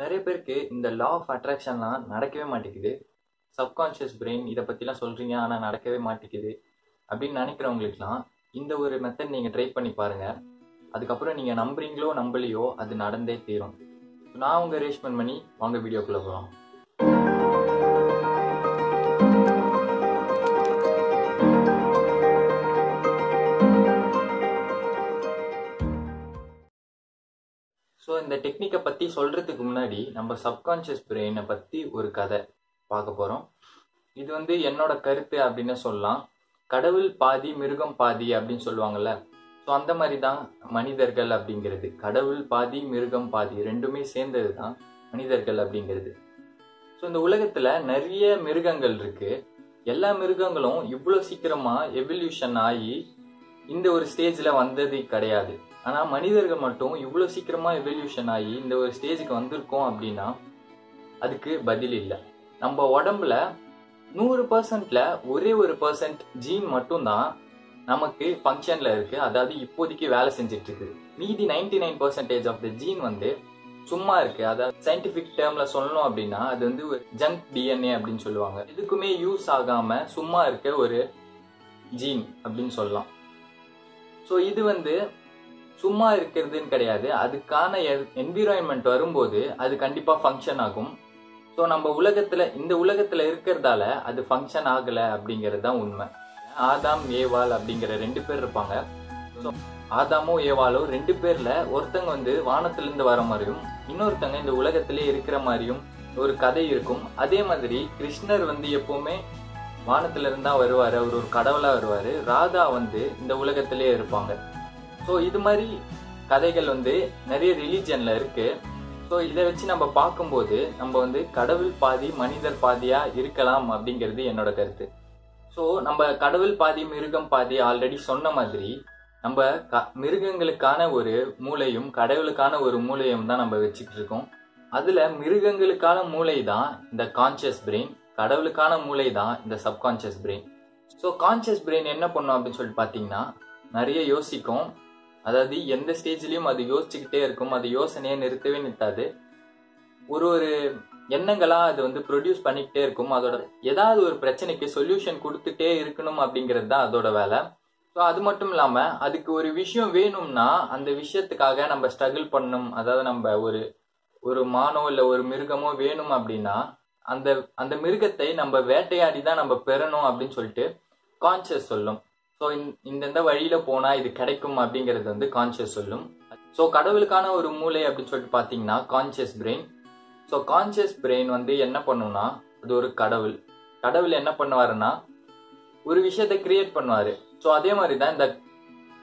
நிறைய பேருக்கு இந்த லா ஆஃப் அட்ராக்ஷன்லாம் நடக்கவே மாட்டேங்குது. சப்கான்ஷியஸ் பிரெயின் இதை பற்றிலாம் சொல்கிறீங்க ஆனால் நடக்கவே மாட்டேங்குது. அப்படின்னு நினைக்கிறவங்களுக்குலாம் இந்த ஒரு மெத்தட் நீங்கள் ட்ரை பண்ணி பாருங்கள் அதுக்கப்புறம் நீங்கள் நம்புறீங்களோ நம்பலையோ அது நடந்தே தீரும். நான் உங்கள் ரேஷ்மன் பண்ணி வாங்க வீடியோக்குள்ளே போகலாம் ஸோ இந்த டெக்னிக்கை பற்றி சொல்கிறதுக்கு முன்னாடி நம்ம சப்கான்ஷியஸ் பிரெயினை பற்றி ஒரு கதை பார்க்க போகிறோம் இது வந்து என்னோட கருத்து அப்படின்னு சொல்லலாம். கடவுள் பாதி மிருகம் பாதி அப்படின்னு சொல்லுவாங்கள்ல ஸோ அந்த மாதிரி தான் மனிதர்கள் அப்படிங்கிறது. கடவுள் பாதி மிருகம் பாதி ரெண்டுமே சேர்ந்தது தான் மனிதர்கள் அப்படிங்கிறது. ஸோ இந்த உலகத்தில் நிறைய மிருகங்கள் இருக்குது எல்லா மிருகங்களும் இவ்வளோ சீக்கிரமாக எவல்யூஷன் ஆகி இந்த ஒரு ஸ்டேஜில் வந்தது கிடையாது. ஆனால் மனிதர்கள் மட்டும் இவ்வளோ சீக்கிரமாக எவல்யூஷன் ஆகி இந்த ஒரு ஸ்டேஜுக்கு வந்திருக்கோம் அப்படின்னா அதுக்கு பதில் இல்லை. நம்ம உடம்புல நூறு பர்சன்ட்ல ஒரே ஒரு பர்சன்ட் ஜீன் மட்டும்தான் நமக்கு ஃபங்க்ஷன்ல இருக்கு. அதாவது இப்போதைக்கு வேலை செஞ்சுட்டு இருக்கு மீதி ninety nine percentage of the gene வந்து சும்மா இருக்கு. அதாவது சயின்டிபிக் டேர்ம்ல சொல்லணும் அப்படின்னா அது வந்து ஒரு ஜங்க் டிஎன்ஏ அப்படின்னு சொல்லுவாங்க. எதுக்குமே யூஸ் ஆகாம சும்மா இருக்க ஒரு ஜீன் அப்படின்னு சொல்லலாம். ஸோ இது வந்து சும்மா இருக்கிறதுன்னு கிடையாது. அதுக்கான என்விரான்மெண்ட் வரும்போது அது கண்டிப்பாக ஃபங்க்ஷன் ஆகும். ஸோ நம்ம உலகத்தில் இந்த உலகத்தில் இருக்கிறதால அது ஃபங்க்ஷன் ஆகலை அப்படிங்கிறது தான் உண்மை. ஆதாம் ஏவாள் அப்படிங்கிற ரெண்டு பேர் இருப்பாங்க. ஸோ ஆதாமோ ஏவாலோ ரெண்டு பேரில் ஒருத்தங்க வந்து வானத்திலேருந்து வர மாதிரியும் இன்னொருத்தங்க இந்த உலகத்திலே இருக்கிற மாதிரியும் ஒரு கதை இருக்கும். அதே மாதிரி கிருஷ்ணர் வந்து எப்போவுமே வானத்துல தான் வருவார். அவர் ஒரு கடவுளாக வருவார். ராதா வந்து இந்த உலகத்திலே இருப்பாங்க. ஸோ இது மாதிரி கதைகள் வந்து நிறைய ரிலீஜன்ல இருக்கு. ஸோ இதை வச்சு நம்ம பார்க்கும்போது நம்ம வந்து கடவுள் பாதி மனிதர் பாதியா இருக்கலாம் அப்படிங்கிறது என்னோட கருத்து. ஸோ நம்ம கடவுள் பாதி மிருகம் பாதி ஆல்ரெடி சொன்ன மாதிரி நம்ம க மிருகங்களுக்கான ஒரு மூளையும் கடவுளுக்கான ஒரு மூளையும் தான் நம்ம வச்சுக்கிட்டு இருக்கோம். அதுல மிருகங்களுக்கான மூளை தான் இந்த கான்சியஸ் பிரெயின் கடவுளுக்கான மூளை தான் இந்த subconscious brain so conscious brain என்ன பண்ணும் அப்படின்னு சொல்லிட்டு பார்த்தீங்கன்னா நிறைய யோசிக்கும். அதாவது எந்த ஸ்டேஜ்லயும் அது யோசிச்சுக்கிட்டே இருக்கும் அது யோசனையை நிறுத்தவே நிறுத்தாது. ஒரு ஒரு எண்ணங்களா அது வந்து ப்ரொடியூஸ் பண்ணிக்கிட்டே இருக்கும். அதோட ஏதாவது ஒரு பிரச்சனைக்கு சொல்யூஷன் கொடுத்துட்டே இருக்கணும் அப்படிங்கிறது தான் அதோட வேலை. ஸோ அது மட்டும் இல்லாம அதுக்கு ஒரு விஷயம் வேணும்னா அந்த விஷயத்துக்காக நம்ம ஸ்ட்ரகிள் பண்ணணும். அதாவது நம்ம ஒரு ஒரு மானோ இல்லை ஒரு மிருகமோ வேணும் அப்படின்னா அந்த அந்த மிருகத்தை நம்ம வேட்டையாடி தான் நம்ம பெறணும் அப்படின்னு சொல்லிட்டு கான்சியஸ் சொல்லும். ஸோ இந்தந்த வழியில் போனால் இது கிடைக்கும் அப்படிங்கிறது வந்து கான்சியஸ் சொல்லும். ஸோ கடவுளுக்கான ஒரு மூளை அப்படின்னு சொல்லிட்டு பார்த்தீங்கன்னா conscious brain so conscious brain வந்து என்ன பண்ணும்னா அது ஒரு கடவுள். கடவுள் என்ன பண்ணுவாருன்னா ஒரு விஷயத்தை கிரியேட் பண்ணுவார். ஸோ அதே மாதிரி தான் இந்த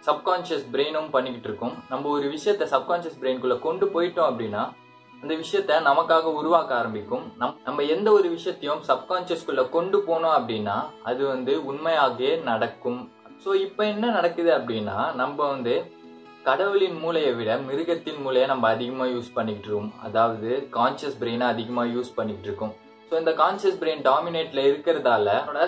சப்கான்ஷியஸ் பிரெயினும் பண்ணிக்கிட்டு இருக்கும். நம்ம ஒரு விஷயத்த சப்கான்ஷியஸ் பிரெயின்குள்ளே கொண்டு போயிட்டோம் அப்படின்னா அந்த விஷயத்த நமக்காக உருவாக்க ஆரம்பிக்கும். நம் நம்ம எந்த ஒரு விஷயத்தையும் சப்கான்ஷியஸ்குள்ளே கொண்டு போனோம் அப்படின்னா அது வந்து உண்மையாகவே நடக்கும் ஸோ இப்போ என்ன நடக்குது அப்படின்னா நம்ம வந்து கடவுளின் மூளையை விட மிருகத்தின் மூளையை நம்ம அதிகமாக யூஸ் பண்ணிக்கிட்டு இருக்கோம். அதாவது கான்சியஸ் பிரெயினை அதிகமாக யூஸ் பண்ணிக்கிட்டு இருக்கோம். ஸோ இந்த கான்சியஸ் பிரெயின் டாமினேட்ல இருக்கிறதால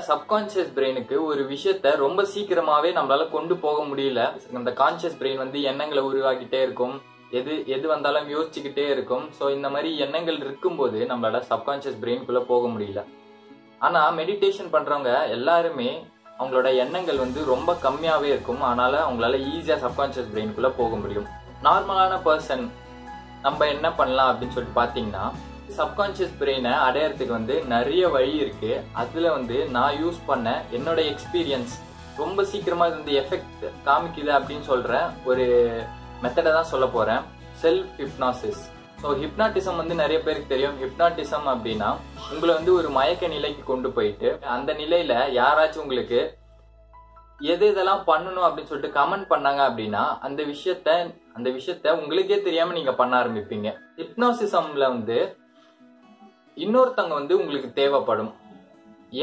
சப்கான்சியஸ் பிரெயினுக்கு ஒரு விஷயத்த ரொம்ப சீக்கிரமாவே நம்மளால கொண்டு போக முடியல. இந்த கான்சியஸ் பிரெயின் வந்து எண்ணங்களை உருவாக்கிட்டே இருக்கும். எது எது வந்தாலும் யோசிச்சுக்கிட்டே இருக்கும். ஸோ இந்த மாதிரி எண்ணங்கள் இருக்கும்போது நம்மளால சப்கான்சியஸ் பிரெயின்குள்ள போக முடியல. ஆனா மெடிடேஷன் பண்றவங்க எல்லாருமே அவங்களோட எண்ணங்கள் வந்து ரொம்ப கம்மியாகவே இருக்கும். அதனால அவங்களால ஈஸியாக சப்கான்சியஸ் பிரெயினுக்குள்ளே போக முடியும். நார்மலான பர்சன் நம்ம என்ன பண்ணலாம் அப்படின்னு சொல்லிட்டு பார்த்தீங்கன்னா சப்கான்சியஸ் பிரெயினை அடையறதுக்கு வந்து நிறைய வழி இருக்கு. அதுல வந்து நான் யூஸ் பண்ண என்னோட எக்ஸ்பீரியன்ஸ் ரொம்ப சீக்கிரமா இது வந்து எஃபெக்ட் காமிக்குது அப்படின்னு சொல்ற ஒரு மெத்தடை தான் சொல்ல போறேன். செல்ஃப் ஹிப்னாசிஸ் ஸோ ஹிப்னாட்டிசம் வந்து நிறைய பேருக்கு தெரியும். ஹிப்னாட்டிசம் அப்படின்னா உங்களை வந்து ஒரு மயக்க நிலைக்கு கொண்டு போயிட்டு அந்த நிலையில யாராச்சும் உங்களுக்கு எது இதெல்லாம் பண்ணணும் அப்படின்னு சொல்லிட்டு கமெண்ட் பண்ணாங்க அப்படின்னா அந்த விஷயத்த அந்த விஷயத்த உங்களுக்கே தெரியாம நீங்க பண்ண ஆரம்பிப்பீங்க. ஹிப்னாசிசம்ல வந்து இன்னொருத்தவங்க வந்து உங்களுக்கு தேவைப்படும்.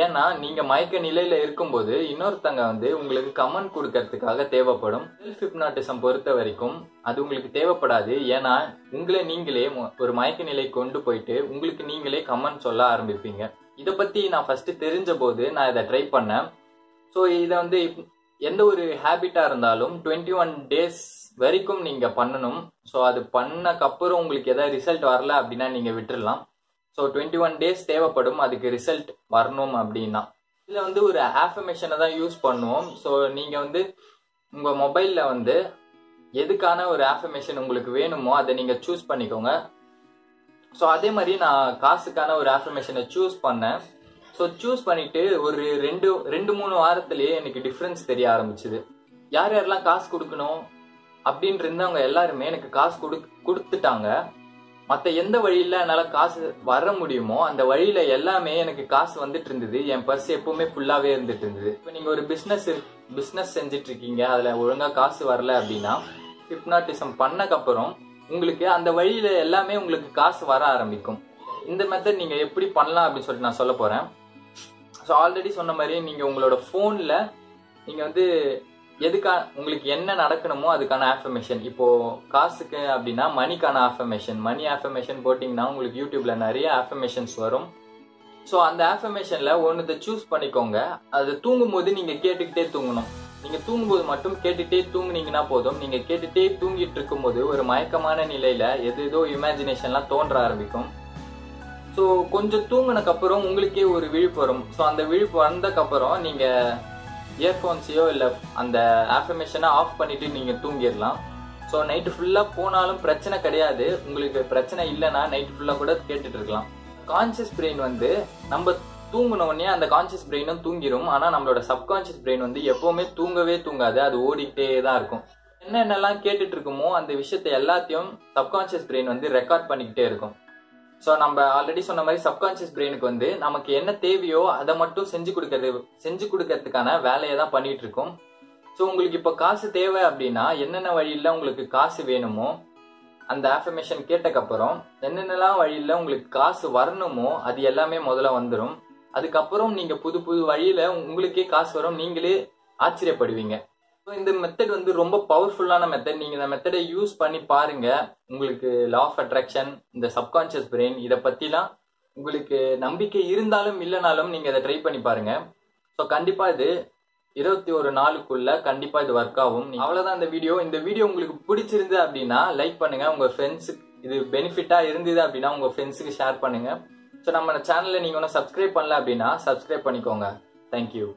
ஏன்னா நீங்க மயக்க நிலையில இருக்கும்போது இன்னொருத்தங்க வந்து உங்களுக்கு கமெண்ட் கொடுக்கறதுக்காக தேவைப்படும். செல்ஃப் ஹிப்னாட்டிசம் பொறுத்த வரைக்கும் அது உங்களுக்கு தேவைப்படாது. ஏன்னா உங்களை நீங்களே ஒரு மயக்க நிலை கொண்டு போயிட்டு உங்களுக்கு நீங்களே கமெண்ட் சொல்ல ஆரம்பிப்பீங்க. இதை பத்தி நான் ஃபர்ஸ்ட் தெரிஞ்ச போது நான் இதை ட்ரை பண்ணேன். ஸோ இதை வந்து எந்த ஒரு ஹேபிட்டா இருந்தாலும் டுவெண்ட்டி ஒன் டேஸ் வரைக்கும் நீங்க பண்ணணும். ஸோ அது பண்ணக்கப்புறம் உங்களுக்கு எதாவது ரிசல்ட் வரல அப்படின்னா நீங்க விட்டுடலாம் ஸோ டுவெண்ட்டி ஒன் டேஸ் தேவைப்படும். அதுக்கு ரிசல்ட் வரணும் அப்படின்னா. இதில் வந்து ஒரு ஆஃபமேஷனை தான் யூஸ் பண்ணுவோம். ஸோ நீங்கள் வந்து உங்கள் மொபைலில் வந்து எதுக்கான ஒரு ஆஃபர்மேஷன் உங்களுக்கு வேணுமோ அதை நீங்கள் சூஸ் பண்ணிக்கோங்க. ஸோ அதே மாதிரி நான் காசுக்கான ஒரு ஆஃபர்மேஷனை சூஸ் பண்ணேன். ஸோ சூஸ் பண்ணிட்டு ஒரு ரெண்டு ரெண்டு மூணு வாரத்துலேயே எனக்கு டிஃப்ரென்ஸ் தெரிய ஆரம்பிச்சுது. யார் யாரெல்லாம் காசு கொடுக்கணும் அப்படின்னு இருந்தவங்க எல்லாருமே எனக்கு காசு கொடு கொடுத்துட்டாங்க. மற்ற எந்த வழியில் என்னால் காசு வர முடியுமோ அந்த வழியில் எல்லாமே எனக்கு காசு வந்துட்டு இருந்தது என் பர்ஸ் எப்பவுமே ஃபுல்லாகவே இருந்துட்டு இருந்தது இப்போ நீங்கள் ஒரு பிஸ்னஸ் பிஸ்னஸ் செஞ்சுட்டு இருக்கீங்க அதில் ஒழுங்காக காசு வரல அப்படின்னா ஹிப்னாட்டிசம் பண்ணக்கப்புறம் உங்களுக்கு அந்த வழியில் எல்லாமே உங்களுக்கு காசு வர ஆரம்பிக்கும். இந்த மெத்தட் நீங்கள் எப்படி பண்ணலாம் அப்படின்னு சொல்லிட்டு நான் சொல்ல போகிறேன் ஸோ ஆல்ரெடி சொன்ன மாதிரி நீங்கள் உங்களோட ஃபோனில் நீங்கள் வந்து எதுக்கா உங்களுக்கு என்ன நடக்கணுமோ அதுக்கான ஆஃபர்மேஷன் இப்போ காசுக்கு அப்படின்னா மணிக்கான ஆஃபர்மேஷன் மணி ஆஃபர்மேஷன் போட்டிங்கன்னா உங்களுக்கு யூடியூப்ல நிறைய ஆஃபர்மேஷன்ஸ் வரும். ஸோ அந்த ஆஃபர்மேஷன்ல ஒன்றத்தை சூஸ் பண்ணிக்கோங்க. அது தூங்கும்போது நீங்க கேட்டுக்கிட்டே தூங்கணும். நீங்க தூங்கும்போது மட்டும் கேட்டுட்டே தூங்குனீங்கன்னா போதும். நீங்க கேட்டுட்டே தூங்கிட்டு இருக்கும்போது ஒரு மயக்கமான நிலையில எது ஏதோ இமேஜினேஷன்லாம் தோன்ற ஆரம்பிக்கும். ஸோ கொஞ்சம் தூங்கினக்கப்புறம் உங்களுக்கே ஒரு விழிப்பு வரும். ஸோ அந்த விழிப்பு வந்தக்கப்புறம் நீங்கள் இயர்ஃபோன்ஸையோ இல்லை அந்த ஆஃபர்மேஷனை ஆஃப் பண்ணிட்டு நீங்கள் தூங்கிடலாம். ஸோ நைட்டு ஃபுல்லாக போனாலும் பிரச்சனை கிடையாது. உங்களுக்கு பிரச்சனை இல்லைன்னா நைட்டு ஃபுல்லாக கூட கேட்டுட்டு இருக்கலாம். கான்சியஸ் பிரெயின் வந்து நம்ம தூங்கின உடனே அந்த கான்சியஸ் பிரெயினும் தூங்கிடும் ஆனால் நம்மளோட சப்கான்சியஸ் பிரெயின் வந்து எப்போவுமே தூங்கவே தூங்காது. அது ஓடிக்கிட்டே தான் இருக்கும். என்னென்னலாம் கேட்டுட்டு இருக்குமோ அந்த விஷயத்தை எல்லாத்தையும் சப்கான்சியஸ் பிரெயின் வந்து ரெக்கார்ட் பண்ணிக்கிட்டே இருக்கும். ஸோ நம்ம ஆல்ரெடி சொன்ன மாதிரி சப்கான்சியஸ் பிரெயினுக்கு வந்து நமக்கு என்ன தேவையோ அதை மட்டும் செஞ்சு கொடுக்கறது செஞ்சு கொடுக்கறதுக்கான வேலையை தான் பண்ணிட்டு இருக்கோம். ஸோ உங்களுக்கு இப்போ காசு தேவை அப்படின்னா என்னென்ன வழியில் உங்களுக்கு காசு வேணுமோ அந்த ஆஃபர்மேஷன் கேட்டக்கப்புறம் என்னென்னலாம் வழியில் உங்களுக்கு காசு வரணுமோ அது எல்லாமே முதல்ல வந்துடும் அதுக்கப்புறம் நீங்கள் புது புது வழியில் உங்களுக்கே காசு வரும். நீங்களே ஆச்சரியப்படுவீங்க. ஸோ இந்த மெத்தட் வந்து ரொம்ப பவர்ஃபுல்லான மெத்தட் நீங்கள் இந்த மெத்தடை யூஸ் பண்ணி பாருங்க. உங்களுக்கு லா ஆஃப் அட்ராக்ஷன் இந்த சப்கான்ஷியஸ் பிரெயின் இதை பற்றிலாம் உங்களுக்கு நம்பிக்கை இருந்தாலும் இல்லைனாலும் நீங்கள் இதை ட்ரை பண்ணி பாருங்க. ஸோ கண்டிப்பாக இது இருபத்தி ஒரு நாளுக்குள்ள கண்டிப்பாக இது ஒர்க் ஆகும். அவ்வளோதான் இந்த வீடியோ இந்த வீடியோ உங்களுக்கு பிடிச்சிருந்து அப்படின்னா லைக் பண்ணுங்க. உங்கள் ஃப்ரெண்ட்ஸுக்கு இது பெனிஃபிட்டாக இருந்தது அப்படின்னா உங்கள் ஃப்ரெண்ட்ஸுக்கு ஷேர் பண்ணுங்க. ஸோ நம்ம சேனலில் நீங்கள் ஒன்றும் சப்ஸ்கிரைப் பண்ணல அப்படின்னா சப்ஸ்கிரைப் பண்ணிக்கோங்க. தேங்க்யூ